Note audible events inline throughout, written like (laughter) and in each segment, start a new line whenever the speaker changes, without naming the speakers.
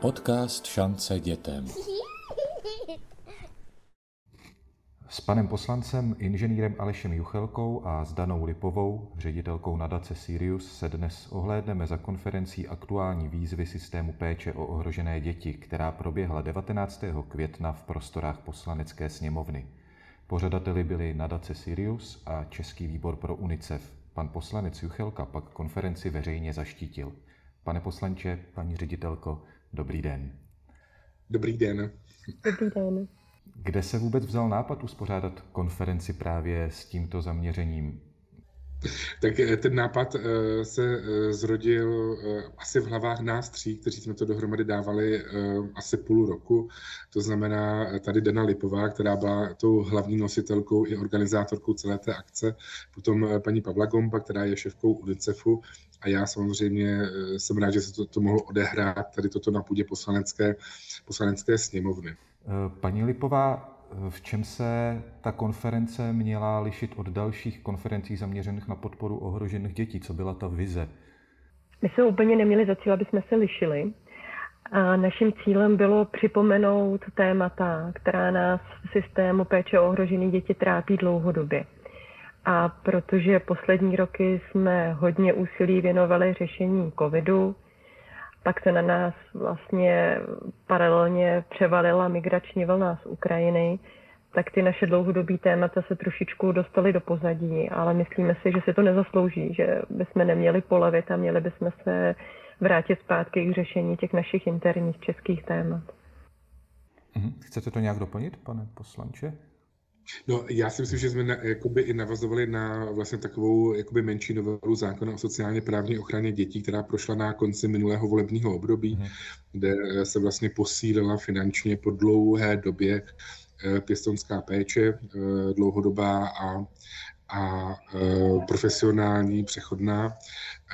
Podcast Šance dětem. S panem poslancem inženýrem Alešem Juchelkou a s Danou Lipovou, ředitelkou nadace Sirius, se dnes ohlédneme za konferencí aktuální výzvy systému péče o ohrožené děti, která proběhla 19. května v prostorách poslanecké sněmovny. Pořadateli byli nadace Sirius a Český výbor pro UNICEF. Pan poslanec Juchelka pak konferenci veřejně zaštítil. Pane poslanče, paní ředitelko, dobrý den.
Dobrý den.
Dobrý den.
Kde se vůbec vzal nápad uspořádat konferenci právě s tímto zaměřením? (laughs)
Tak eh, ten nápad eh, se eh, zrodil asi v hlavách nás tří, kteří jsme to dohromady dávali asi půl roku. To znamená tady Dana Lipová, která byla tou hlavní nositelkou i organizátorkou celé té akce, potom paní Pavla Gomba, která je šéfkou UNICEFu a já samozřejmě jsem rád, že se to, to mohlo odehrát tady toto na půdě poslanecké, poslanecké sněmovny.
Paní Lipová, v čem se ta konference měla lišit od dalších konferencí zaměřených na podporu ohrožených dětí? Co byla ta vize?
My jsme úplně neměli za cíl, aby jsme se lišili. A naším cílem bylo připomenout témata, která nás v systému péče o ohrožené děti trápí dlouhodobě. A protože poslední roky jsme hodně úsilí věnovali řešení covidu, pak se na nás vlastně paralelně převalila migrační vlna z Ukrajiny, tak ty naše dlouhodobé témata se trošičku dostaly do pozadí, ale myslíme si, že si to nezaslouží, že bychom neměli polevit a měli bychom se vrátit zpátky k řešení těch našich interních českých témat.
Mhm. Chcete to nějak doplnit, pane poslanče?
No, já si myslím, že jsme na, jakoby i navazovali na vlastně takovou jakoby menší novelu zákona o sociálně právní ochraně dětí, která prošla na konci minulého volebního období, hmm. kde se vlastně posílila finančně po dlouhé době eh, pěstonská péče, eh, dlouhodobá a a e, profesionální, přechodná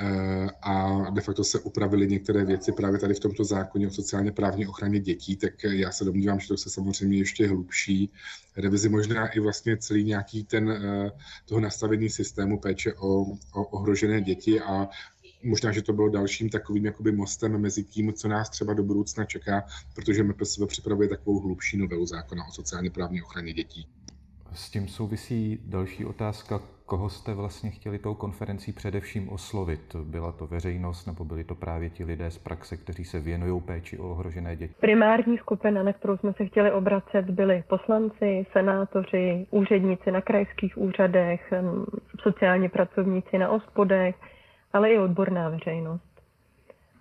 e, a de facto se upravily některé věci právě tady v tomto zákoně o sociálně právní ochraně dětí, tak já se domnívám, že to se samozřejmě ještě hlubší revizi, možná i vlastně celý nějaký ten e, toho nastavení systému péče o, o ohrožené děti a možná, že to bylo dalším takovým jakoby mostem mezi tím, co nás třeba do budoucna čeká, protože MPSV připravuje takovou hlubší novelu zákona o sociálně právní ochraně dětí.
S tím souvisí další otázka, koho jste vlastně chtěli tou konferencí především oslovit? Byla to veřejnost nebo byli to právě ti lidé z praxe, kteří se věnují péči o ohrožené děti?
Primární skupina, na kterou jsme se chtěli obracet, byli poslanci, senátoři, úředníci na krajských úřadech, sociální pracovníci na ospodech, ale i odborná veřejnost.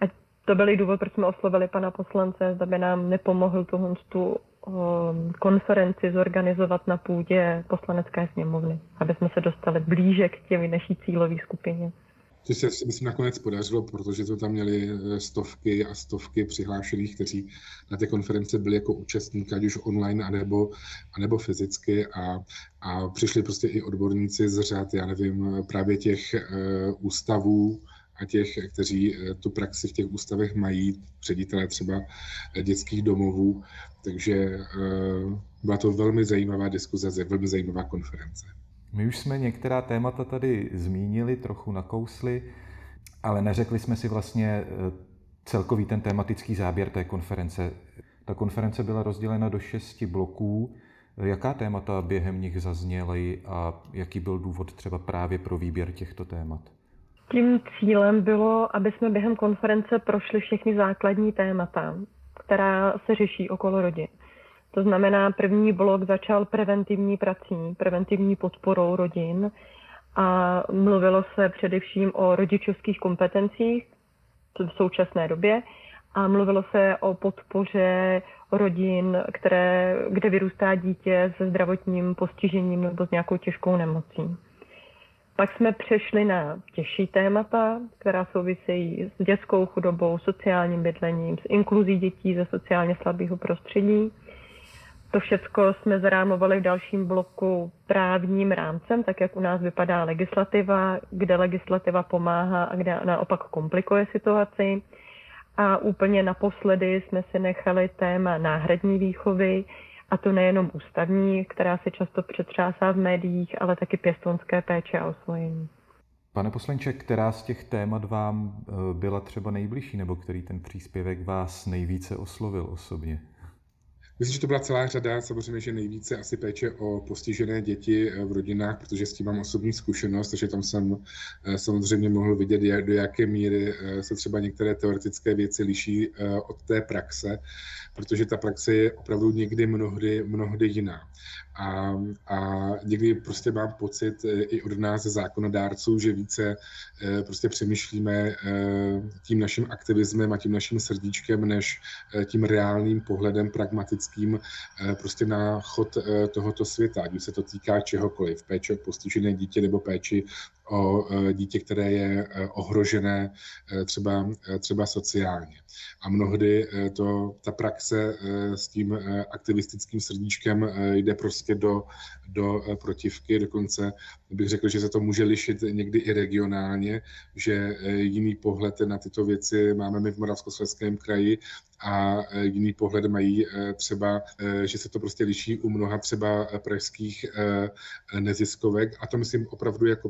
A to byl důvod, proč jsme oslovili pana poslance, zda by nám nepomohl tu konferenci zorganizovat na půdě poslanecké sněmovny, aby jsme se dostali blíže k těm naší cílové skupině.
To se myslím nakonec podařilo, protože to tam měli eh, stovky a stovky přihlášených, kteří na té konference byli jako účastníky, ať už online, anebo, anebo fyzicky a, a přišli prostě i odborníci z řad, já nevím, právě těch uh, ústavů, a těch, kteří eh, tu praxi v těch ústavech mají, ředitelé třeba eh, dětských domovů. Takže eh, byla to velmi zajímavá diskuze, velmi zajímavá konference.
My už jsme některá témata tady zmínili, trochu nakousli, ale neřekli jsme si vlastně celkový ten tematický záběr té konference. Ta konference byla rozdělena do šesti bloků. Jaká témata během nich zazněly a jaký byl důvod třeba právě pro výběr těchto témat?
Tím cílem bylo, aby jsme během konference prošli všechny základní témata, která se řeší okolo rodin. To znamená, první blok začal preventivní prací, preventivní podporou rodin a mluvilo se především o rodičovských kompetencích v současné době a mluvilo se o podpoře rodin, které, kde vyrůstá dítě se zdravotním postižením nebo s nějakou těžkou nemocí. Pak jsme přešli na těžší témata, která souvisejí s dětskou chudobou, sociálním bydlením, s inkluzí dětí ze sociálně slabého prostředí. To všechno jsme zarámovali v dalším bloku právním rámcem, tak jak u nás vypadá legislativa, kde legislativa pomáhá a kde naopak komplikuje situaci. A úplně naposledy jsme si nechali téma náhradní výchovy, a to nejenom ústavní, která se často přetřásá v médiích, ale taky pěstonské péče a osvojení.
Pane poslanče, která z těch témat vám byla třeba nejbližší, nebo který ten příspěvek vás nejvíce oslovil osobně?
Myslím, že to byla celá řada, samozřejmě, že nejvíce asi péče o postižené děti eh, v rodinách, protože s tím mám osobní zkušenost, takže tam jsem eh, samozřejmě mohl vidět, do jaké míry eh, se třeba některé teoretické věci liší od té praxe, protože ta praxe je opravdu někdy mnohdy, mnohdy jiná. A, a někdy prostě mám pocit i od nás zákonodárců, že více prostě přemýšlíme tím naším aktivismem a tím naším srdíčkem, než tím reálným pohledem pragmatickým kritickým eh, prostě na chod eh, tohoto světa, ať se to týká čehokoliv, péče o postižené dítě nebo péči o eh, dítě, které je ohrožené třeba, třeba sociálně. A mnohdy to, ta praxe s tím aktivistickým srdíčkem jde prostě do, do protivky, dokonce bych řekl, že se to může lišit někdy i regionálně, že jiný pohled na tyto věci máme my v Moravskoslezském kraji a e, jiný pohled mají e, třeba, e, že se to prostě liší u mnoha třeba pražských neziskovek a to myslím opravdu jako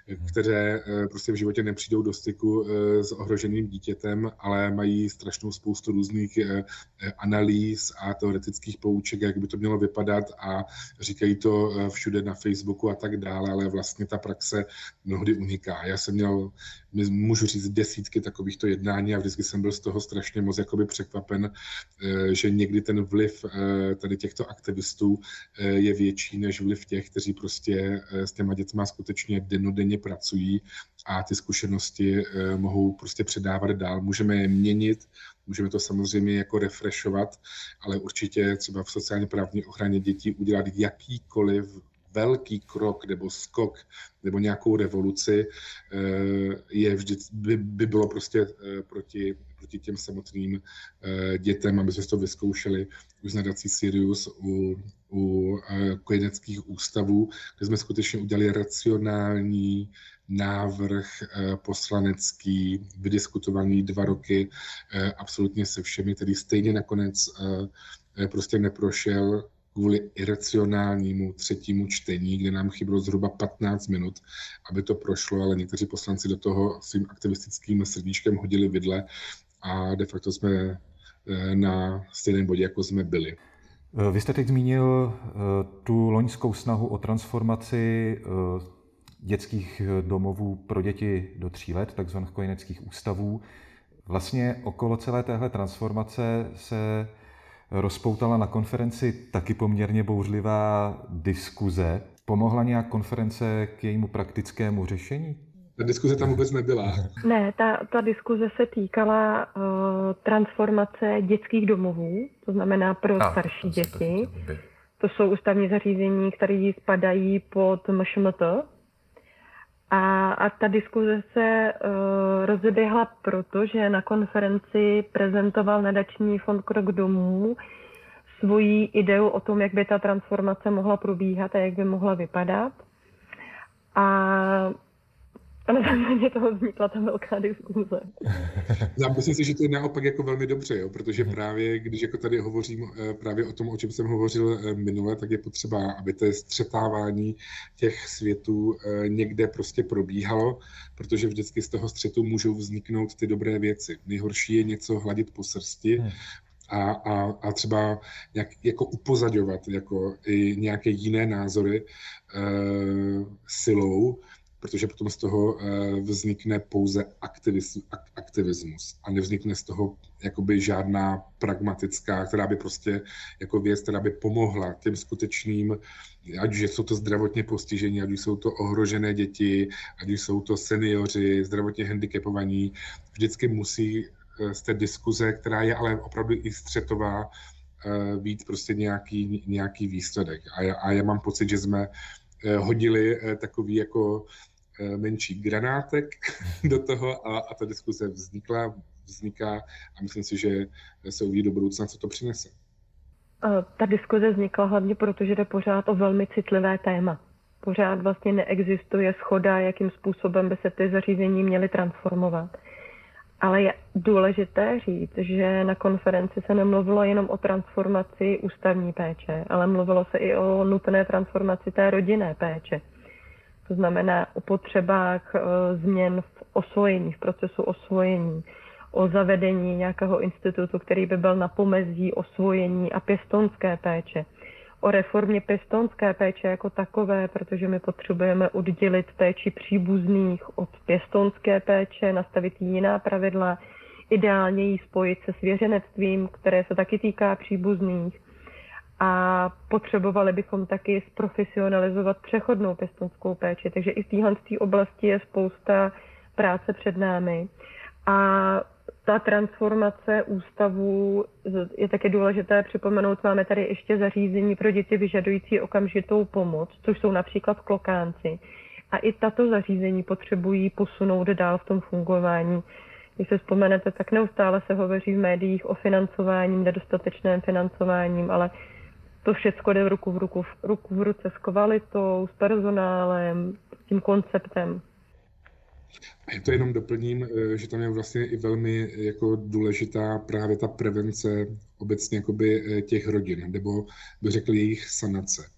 které prostě v životě nepřijdou do styku s ohroženým dítětem, ale mají strašnou spoustu různých analýz a teoretických pouček, jak by to mělo vypadat a říkají to všude na Facebooku a tak dále, ale vlastně ta praxe mnohdy uniká. Já jsem měl můžu říct desítky takovýchto jednání a vždycky jsem byl z toho strašně moc jakoby překvapen, eh, že někdy ten vliv eh, tady těchto aktivistů eh, je větší než vliv těch, kteří prostě s těma dětma skutečně denodenně pracují a ty zkušenosti mohou prostě předávat dál. Můžeme je měnit, můžeme to samozřejmě jako refreshovat, ale určitě třeba v sociálně právní ochraně dětí udělat jakýkoliv velký krok nebo skok nebo nějakou revoluci eh, je vždy, by, by bylo prostě eh, proti, proti těm samotným eh, dětem, aby jsme to vyzkoušeli. Už nadací Sirius u, u kojeneckých ústavů, kde jsme skutečně udělali racionální návrh poslanecký, vydiskutovaný dva roky absolutně se všemi, který stejně nakonec prostě neprošel kvůli iracionálnímu třetímu čtení, kde nám chybilo zhruba 15 minut, aby to prošlo, ale někteří poslanci do toho svým aktivistickým srdíčkem hodili vidle a de facto jsme eh, na stejném bodě, jako jsme byli.
Eh, vy jste teď zmínil eh, tu loňskou snahu o transformaci dětských domovů pro děti do tří let, takzvaných kojeneckých ústavů. Vlastně okolo celé téhle transformace se rozpoutala na konferenci taky poměrně bouřlivá diskuze. Pomohla nějak konference k jejímu praktickému řešení?
Ta diskuze tam vůbec nebyla. (laughs)
Ne, ta, ta diskuze se týkala uh, transformace dětských domovů, to znamená pro A, starší děti. To jsou ústavní zařízení, které spadají pod MŠMT, a, a ta diskuze se uh, rozeběhla proto, že na konferenci prezentoval nadační fond Krok domů svoji ideu o tom, jak by ta transformace mohla probíhat a jak by mohla vypadat. A a na základě toho vznikla ta velká diskuze.
Já myslím si, že to je naopak jako velmi dobře, jo, protože právě, když jako tady hovořím eh, právě o tom, o čem jsem hovořil eh, minule, tak je potřeba, aby to střetávání těch světů eh, někde prostě probíhalo, protože vždycky z toho střetu můžou vzniknout ty dobré věci. Nejhorší je něco hladit po srsti, hmm. a, a, a třeba nějak jako upozadovat jako i nějaké jiné názory e, silou, protože potom z toho eh, vznikne pouze aktivismus a nevznikne z toho jakoby žádná pragmatická, která by prostě jako věc, která by pomohla těm skutečným, ať už jsou to zdravotně postižení, ať už jsou to ohrožené děti, ať už jsou to seniori, zdravotně handicapovaní, vždycky musí eh, z té diskuze, která je ale opravdu i střetová, být eh, prostě nějaký, nějaký výsledek. A já, a já mám pocit, že jsme hodili takový jako menší granátek (laughs) do toho a, a ta diskuse vznikla, vzniká a myslím si, že se uvidí do budoucna, co to přinese.
Ta diskuze vznikla hlavně proto, že jde pořád o velmi citlivé téma. Pořád vlastně neexistuje schoda, jakým způsobem by se ty zařízení měly transformovat. Ale je důležité říct, že na konferenci se nemluvilo jenom o transformaci ústavní péče, ale mluvilo se i o nutné transformaci té rodinné péče To znamená o potřebách změn v osvojení, v procesu osvojení, o zavedení nějakého institutu, který by byl na pomezí osvojení a pěstonské péče o reformě pěstonské péče jako takové, protože my potřebujeme oddělit péči příbuzných od pěstonské péče, nastavit jiná pravidla, ideálně ji spojit se svěřenectvím, které se taky týká příbuzných. A potřebovali bychom taky zprofesionalizovat přechodnou pěstonskou péči. Takže i v téhle oblasti je spousta práce před námi. A ta transformace ústavu je také důležité připomenout, máme tady ještě zařízení pro děti vyžadující okamžitou pomoc, což jsou například klokánci. A i tato zařízení potřebují posunout dál v tom fungování. Když se vzpomenete, tak neustále se hovoří v médiích o financování, nedostatečném financováním, ale to všechno jde ruku v ruku, ruku v ruce s kvalitou, s personálem, s tím konceptem.
A je to jenom doplním, eh, že tam je vlastně i velmi jako důležitá právě ta prevence obecně jakoby eh, těch rodin, nebo by řekl jejich sanace.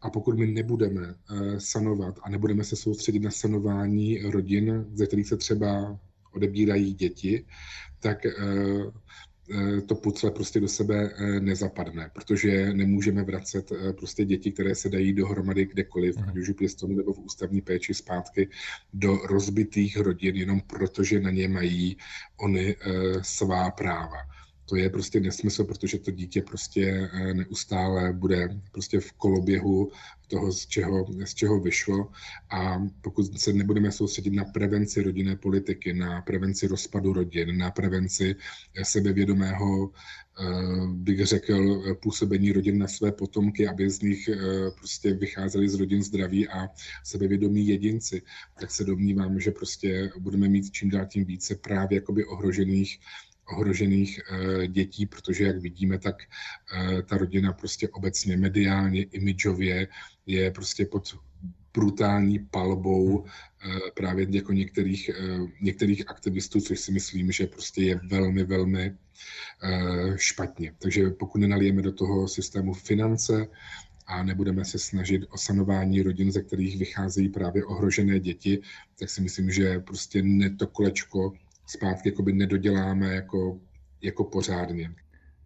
A pokud my nebudeme eh, sanovat a nebudeme se soustředit na sanování rodin, ze kterých se třeba odebírají děti, tak Eh, to pucle prostě do sebe eh, nezapadne, protože nemůžeme vracet eh, prostě děti, které se dají dohromady kdekoliv, ať už pěstonu nebo v ústavní péči zpátky do rozbitých rodin, jenom protože na ně mají oni svá práva to je prostě nesmysl, protože to dítě prostě eh, neustále bude prostě v koloběhu toho, z čeho, z čeho vyšlo. A pokud se nebudeme soustředit na prevenci rodinné politiky, na prevenci rozpadu rodin, na prevenci sebevědomého, eh, bych řekl, působení rodin na své potomky, aby z nich eh, prostě vycházeli z rodin zdraví a sebevědomí jedinci, tak se domnívám, že prostě budeme mít čím dál tím více právě jakoby ohrožených ohrožených eh, dětí, protože jak vidíme, tak eh, ta rodina prostě obecně mediálně, imidžově je prostě pod brutální palbou eh, právě jako některých, některých aktivistů, což si myslím, že prostě je velmi, velmi špatně. Takže pokud nenalijeme do toho systému finance, a nebudeme se snažit o sanování rodin, ze kterých vycházejí právě ohrožené děti, tak si myslím, že prostě ne to kolečko zpátky jakoby nedoděláme jako, jako pořádně.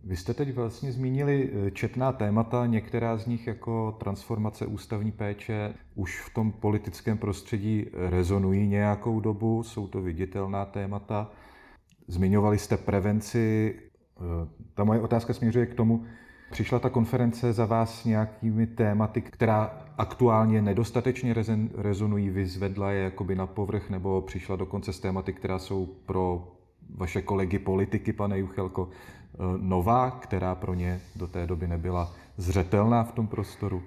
Vy jste teď vlastně zmínili eh, četná témata, některá z nich jako transformace ústavní péče už v tom politickém prostředí rezonují nějakou dobu, jsou to viditelná témata. Zmiňovali jste prevenci. Eh, ta moje otázka směřuje k tomu, Přišla ta konference za vás s nějakými tématy, která aktuálně nedostatečně rezonují, vyzvedla je jakoby na povrch, nebo přišla dokonce s tématy, která jsou pro vaše kolegy politiky, pane Juchelko, eh, nová, která pro ně do té doby nebyla zřetelná v tom prostoru?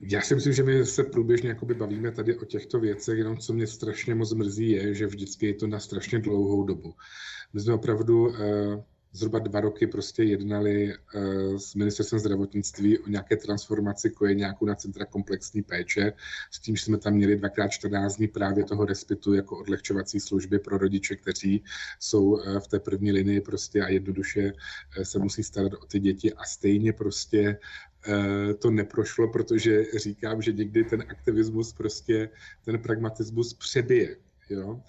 Já si myslím, že my se průběžně jakoby bavíme tady o těchto věcech, jenom co mě strašně moc mrzí je, že vždycky je to na strašně dlouhou dobu. My jsme opravdu eh, zhruba dva roky prostě jednali uh, s ministerstvem zdravotnictví o nějaké transformaci kojeňáku na centra komplexní péče, s tím, že jsme tam měli dvakrát 14 dní právě toho respitu jako odlehčovací služby pro rodiče, kteří jsou uh, v té první linii prostě a jednoduše uh, se musí starat o ty děti a stejně prostě to neprošlo, protože říkám, že někdy ten aktivismus prostě, ten pragmatismus přebije. Jo?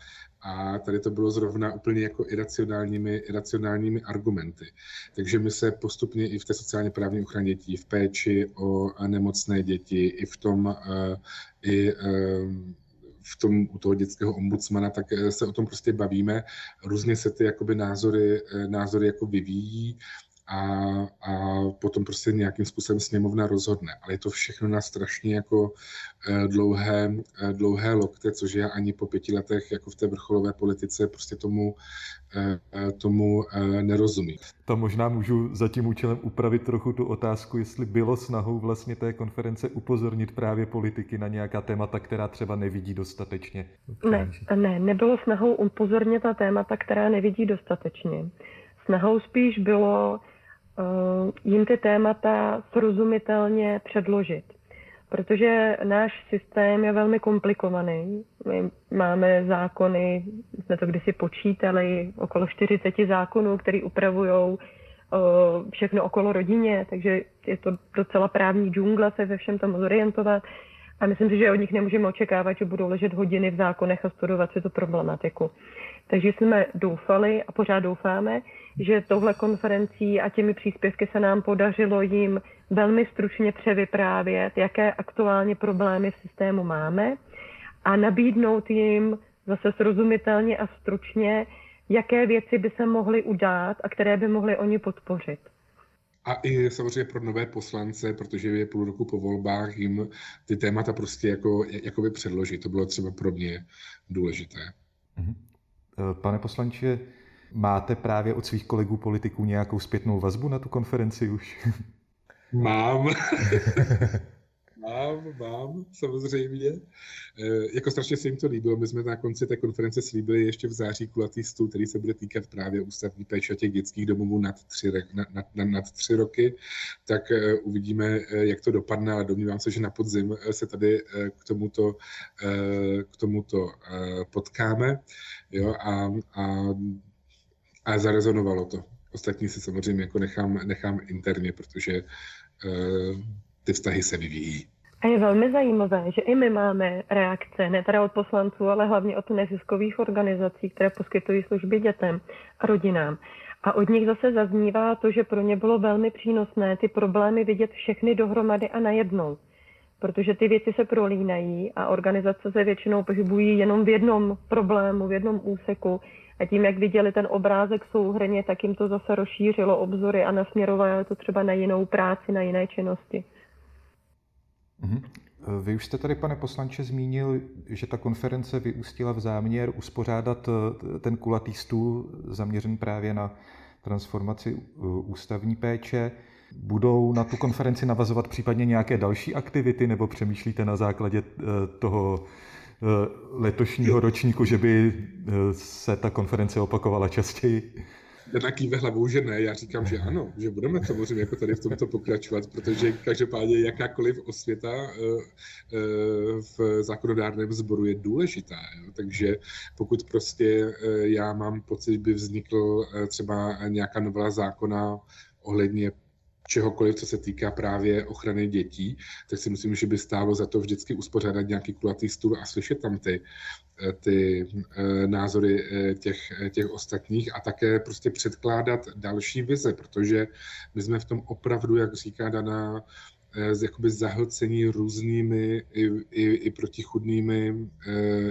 A tady to bylo zrovna úplně jako iracionálními, iracionálními argumenty. Takže my se postupně i v té sociálně právní ochraně dětí, v péči o nemocné děti, i v tom, eh, i eh, v tom, u toho dětského ombudsmana, tak eh, se o tom prostě bavíme. Různě se ty jakoby názory, názory jako vyvíjí a, a potom prostě nějakým způsobem sněmovna rozhodne. Ale je to všechno na strašně jako eh, dlouhé, eh, dlouhé lokte, což já ani po pěti letech jako v té vrcholové politice prostě tomu, eh, tomu nerozumím.
To možná můžu za tím účelem upravit trochu tu otázku, jestli bylo snahou vlastně té konference upozornit právě politiky na nějaká témata, která třeba nevidí dostatečně.
Ne, ne, nebylo snahou upozornit na témata, která nevidí dostatečně. Snahou spíš bylo jim ty témata srozumitelně předložit. Protože náš systém je velmi komplikovaný. My máme zákony, jsme to kdysi počítali, okolo 40 zákonů, které upravují eh, všechno okolo rodině, takže je to docela právní džungla se ve všem tam zorientovat. A myslím si, že od nich nemůžeme očekávat, že budou ležet hodiny v zákonech a studovat si tu problematiku. Takže jsme doufali a pořád doufáme, že touhle konferencí a těmi příspěvky se nám podařilo jim velmi stručně převyprávět, jaké aktuálně problémy v systému máme a nabídnout jim zase srozumitelně a stručně, jaké věci by se mohly udát a které by mohly oni podpořit.
A i samozřejmě pro nové poslance, protože je půl roku po volbách, jim ty témata prostě jako, by předložit. To bylo třeba pro mě důležité. Mhm.
Pane poslanče, máte právě od svých kolegů politiků nějakou zpětnou vazbu na tu konferenci už? (laughs)
Mám. (laughs) Mám, mám, samozřejmě. E, jako strašně se jim to líbilo. My jsme na konci té konference slíbili ještě v září kulatý stůl, který se bude týkat právě ústavní péče těch dětských domovů nad tři, nad, nad, nad, nad tři roky. Tak e, uvidíme, e, jak to dopadne, ale domnívám se, že na podzim se tady k tomuto, e, k tomuto potkáme. Jo, a, a, a zarezonovalo to. Ostatní si samozřejmě jako nechám, nechám interně, protože e, ty vztahy se vyvíjí.
A je velmi zajímavé, že i my máme reakce, ne teda od poslanců, ale hlavně od neziskových organizací, které poskytují služby dětem a rodinám. A od nich zase zaznívá to, že pro ně bylo velmi přínosné ty problémy vidět všechny dohromady a najednou. Protože ty věci se prolínají a organizace se většinou pohybují jenom v jednom problému, v jednom úseku. A tím, jak viděli ten obrázek souhrně, tak jim to zase rozšířilo obzory a nasměrovalo to třeba na jinou práci, na jiné činnosti.
Mhm. Vy už jste tady, pane poslanče, zmínil, že ta konference vyústila v záměr uspořádat eh, ten kulatý stůl zaměřený právě na transformaci eh, ústavní péče. Budou na tu konferenci navazovat případně nějaké další aktivity, nebo přemýšlíte na základě eh, toho letošního ročníku, že by se ta konference opakovala častěji?
Dana kýve hlavou, že ne. Já říkám, že ano, že budeme samozřejmě jako tady v tomto pokračovat, protože každopádně jakákoliv osvěta eh, eh, v zákonodárném sboru je důležitá. Jo? Takže pokud prostě eh, já mám pocit, že by vznikl třeba nějaká novela zákona ohledně čehokoliv, co se týká právě ochrany dětí, tak si myslím, že by stálo za to vždycky uspořádat nějaký kulatý stůl a slyšet tam ty, eh, ty eh, názory eh, těch, těch ostatních a také prostě předkládat další vize, protože my jsme v tom opravdu, jak říká Dana, jakoby zahlcení různými i, i, i protichudnými,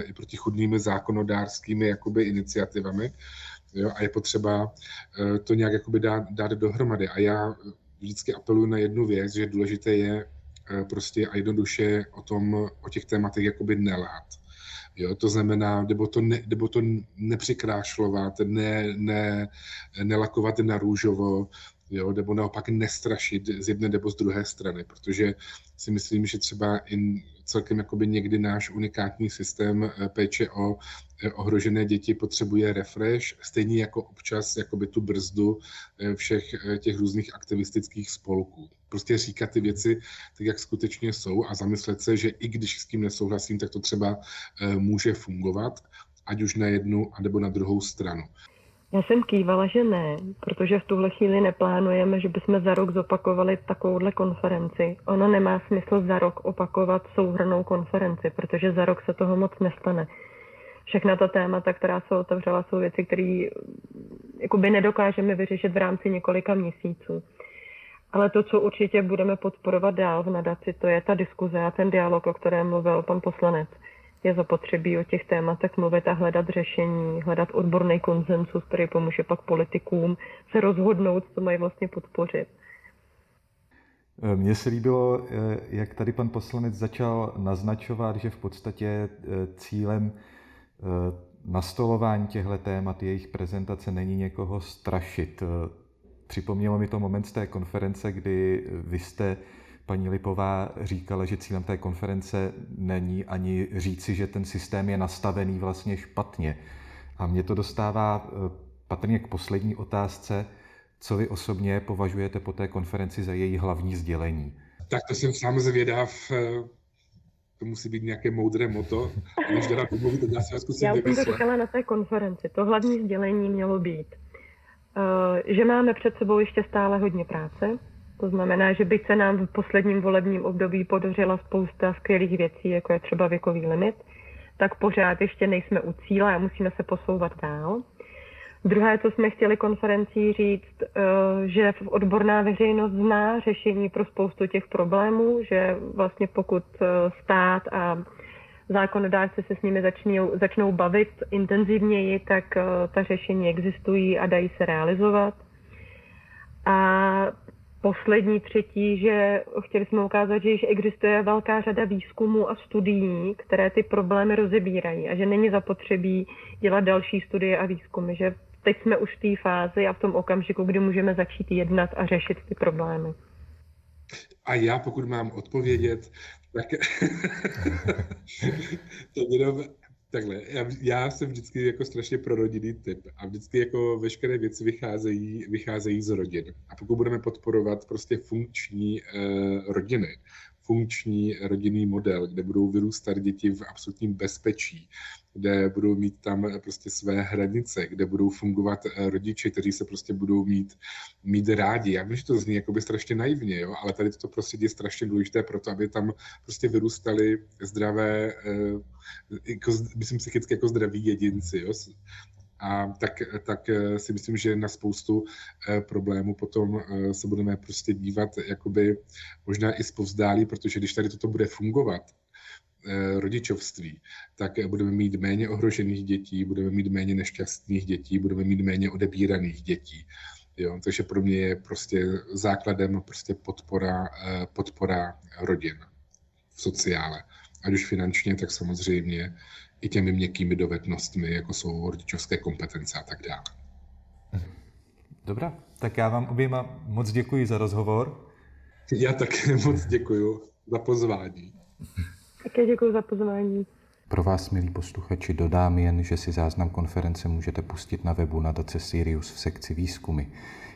i protichudnými zákonodárskými jakoby iniciativami. Jo, a je potřeba to nějak jakoby dát, dát dohromady. A já vždycky apeluji na jednu věc, že důležité je eh, prostě a jednoduše o tom, o těch tématech jakoby nelhat. Jo, to znamená, nebo to, ne, nebo to nepřikrášlovat, ne, ne, nelakovat na růžovo, jo, nebo naopak nestrašit z jedné nebo z druhé strany, protože si myslím, že třeba i celkem jakoby někdy náš unikátní systém eh, péče o eh, ohrožené děti potřebuje refresh, stejně jako občas jakoby tu brzdu eh, všech těch různých aktivistických spolků. Prostě říkat ty věci tak, jak skutečně jsou a zamyslet se, že i když s tím nesouhlasím, tak to třeba může fungovat, ať už na jednu, anebo na druhou stranu.
Já jsem kývala, že ne, protože v tuhle chvíli neplánujeme, že bychom za rok zopakovali takovouhle konferenci. Ono nemá smysl za rok opakovat souhrnou konferenci, protože za rok se toho moc nestane. Všechna ta témata, která se otevřela, jsou věci, které jakoby nedokážeme vyřešit v rámci několika měsíců. Ale to, co určitě budeme podporovat dál v nadaci, to je ta diskuze a ten dialog, o kterém mluvil pan poslanec je zapotřebí o těch tématech mluvit a hledat řešení, hledat odborný konsensus, který pomůže pak politikům se rozhodnout, co mají vlastně podpořit.
Mně se líbilo, eh, jak tady pan poslanec začal naznačovat, že v podstatě eh, cílem nastolování těchto témat, jejich prezentace není někoho strašit. Připomnělo mi to moment z té konference, kdy vy jste paní Lipová říkala, že cílem té konference není ani říci, že ten systém je nastavený vlastně špatně. A mě to dostává eh, patrně k poslední otázce, co vy osobně považujete po té konferenci za její hlavní sdělení?
Tak to jsem sám zvědav. Eh, to musí být nějaké moudré moto. Než teda domluvit, tak já si zkusím
Já jsem to říkala na té konferenci. To hlavní sdělení mělo být, eh, že máme před sebou ještě stále hodně práce, To znamená, že byť se nám v posledním volebním období podařila spousta skvělých věcí, jako je třeba věkový limit, tak pořád ještě nejsme u cíle a musíme se posouvat dál. Druhé, co jsme chtěli konferencí říct, eh, že odborná veřejnost zná řešení pro spoustu těch problémů, že vlastně pokud eh, stát a zákonodárci se s nimi začnou, začnou bavit intenzivněji, tak eh, ta řešení existují a dají se realizovat. A poslední třetí, že chtěli jsme ukázat, že již existuje velká řada výzkumů a studií, které ty problémy rozebírají a že není zapotřebí dělat další studie a výzkumy, že teď jsme už v té fázi a v tom okamžiku, kdy můžeme začít jednat a řešit ty problémy.
A já, pokud mám odpovědět, tak (laughs) to jenom takhle. Já, já jsem vždycky jako strašně pro rodinný typ a vždycky jako veškeré věci vycházejí, vycházejí z rodin. A pokud budeme podporovat prostě funkční uh, rodiny, funkční rodinný model, kde budou vyrůstat děti v absolutním bezpečí, kde budou mít tam prostě své hranice, kde budou fungovat eh, rodiče, kteří se prostě budou mít, mít rádi. Já vím, že to zní jakoby strašně naivně, jo? ale tady to prostě je strašně důležité pro to, aby tam prostě vyrůstali zdravé, eh, jako, myslím psychicky jako zdraví jedinci. Jo? A tak, tak eh, si myslím, že na spoustu problémů potom se budeme prostě dívat jakoby možná i zpovzdálí, protože když tady toto bude fungovat, Eh, rodičovství, tak budeme mít méně ohrožených dětí, budeme mít méně nešťastných dětí, budeme mít méně odebíraných dětí. Jo, takže pro mě je prostě základem prostě podpora, eh, podpora rodin v sociále. Ať už finančně, tak samozřejmě i těmi měkkými dovednostmi, jako jsou rodičovské kompetence a tak dále.
Dobrá, tak já vám oběma moc děkuji za rozhovor.
Já také (laughs) moc děkuji za pozvání.
Také děkuji za pozvání.
Pro vás, milí posluchači, dodám jen, že si záznam konference můžete pustit na webu nadace Sirius v sekci výzkumy,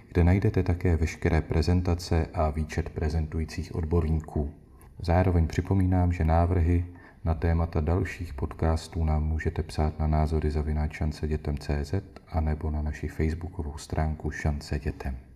kde najdete také veškeré prezentace a výčet prezentujících odborníků. Zároveň připomínám, že návrhy na témata dalších podcastů nám můžete psát na názory zavináč šance dětem CZ a nebo na naši facebookovou stránku Šance dětem.